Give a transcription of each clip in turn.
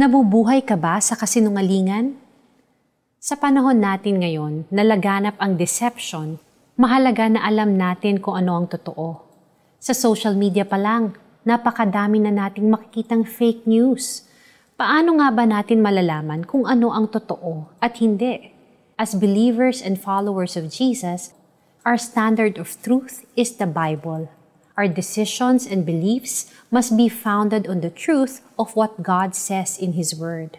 Nabubuhay ka ba sa kasinungalingan? Sa panahon natin ngayon na laganap ang deception, mahalaga na alam natin kung ano ang totoo. Sa social media pa lang, napakadami na nating makikitang fake news. Paano nga ba natin malalaman kung ano ang totoo at hindi? As believers and followers of Jesus, our standard of truth is the Bible. Our decisions and beliefs must be founded on the truth of what God says in His Word.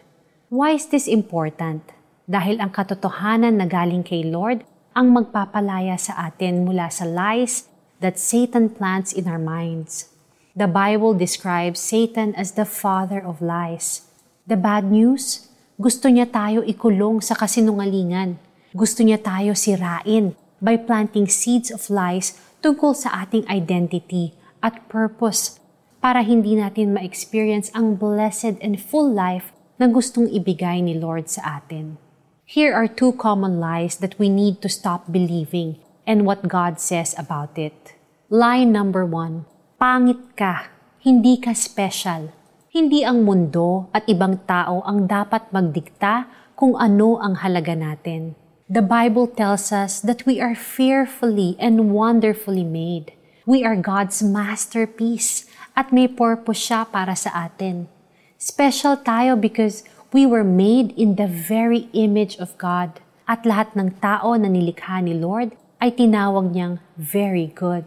Why is this important? Dahil ang katotohanan na galing kay Lord ang magpapalaya sa atin mula sa lies that Satan plants in our minds. The Bible describes Satan as the father of lies. The bad news, gusto niya tayo ikulong sa kasinungalingan. Gusto niya tayo sirain by planting seeds of lies tungkol sa ating identity at purpose para hindi natin ma-experience ang blessed and full life na gustong ibigay ni Lord sa atin. Here are two common lies that we need to stop believing and what God says about it. Lie number one, pangit ka, hindi ka special. Hindi ang mundo at ibang tao ang dapat magdikta kung ano ang halaga natin. The Bible tells us that we are fearfully and wonderfully made. We are God's masterpiece at may purpose siya para sa atin. Special tayo because we were made in the very image of God at lahat ng tao na nilikha ni Lord ay tinawag niyang very good.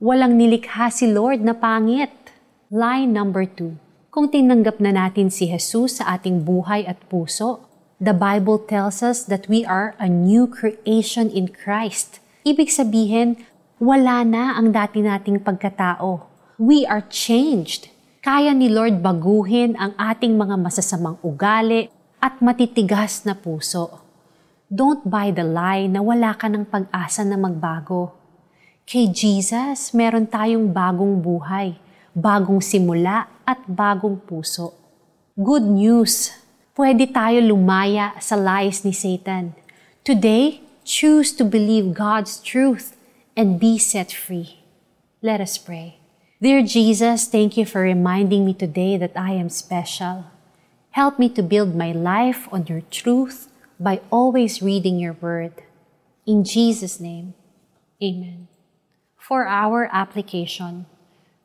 Walang nilikha si Lord na pangit. Line number two. Kung tinanggap na natin si Jesus sa ating buhay at puso, the Bible tells us that we are a new creation in Christ. Ibig sabihin, wala na ang dati nating pagkatao. We are changed. Kaya ni Lord baguhin ang ating mga masasamang ugali at matitigas na puso. Don't buy the lie na wala ka ng pag-asa na magbago. Kay Jesus, meron tayong bagong buhay, bagong simula at bagong puso. Good news! Pwede tayo lumaya sa lies ni Satan. Today, choose to believe God's truth and be set free. Let us pray. Dear Jesus, thank you for reminding me today that I am special. Help me to build my life on your truth by always reading your word. In Jesus' name, Amen. For our application,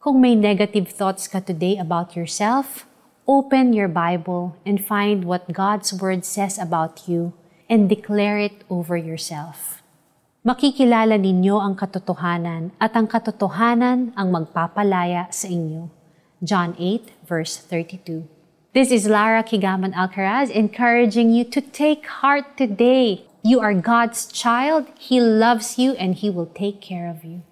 kung may negative thoughts ka today about yourself, Open your Bible and find what God's Word says about you and declare it over yourself. Makikilala ninyo ang katotohanan at ang katotohanan ang magpapalaya sa inyo. John 8 verse 32. This is Lara Kigaman Alcaraz encouraging you to take heart today. You are God's child. He loves you and He will take care of you.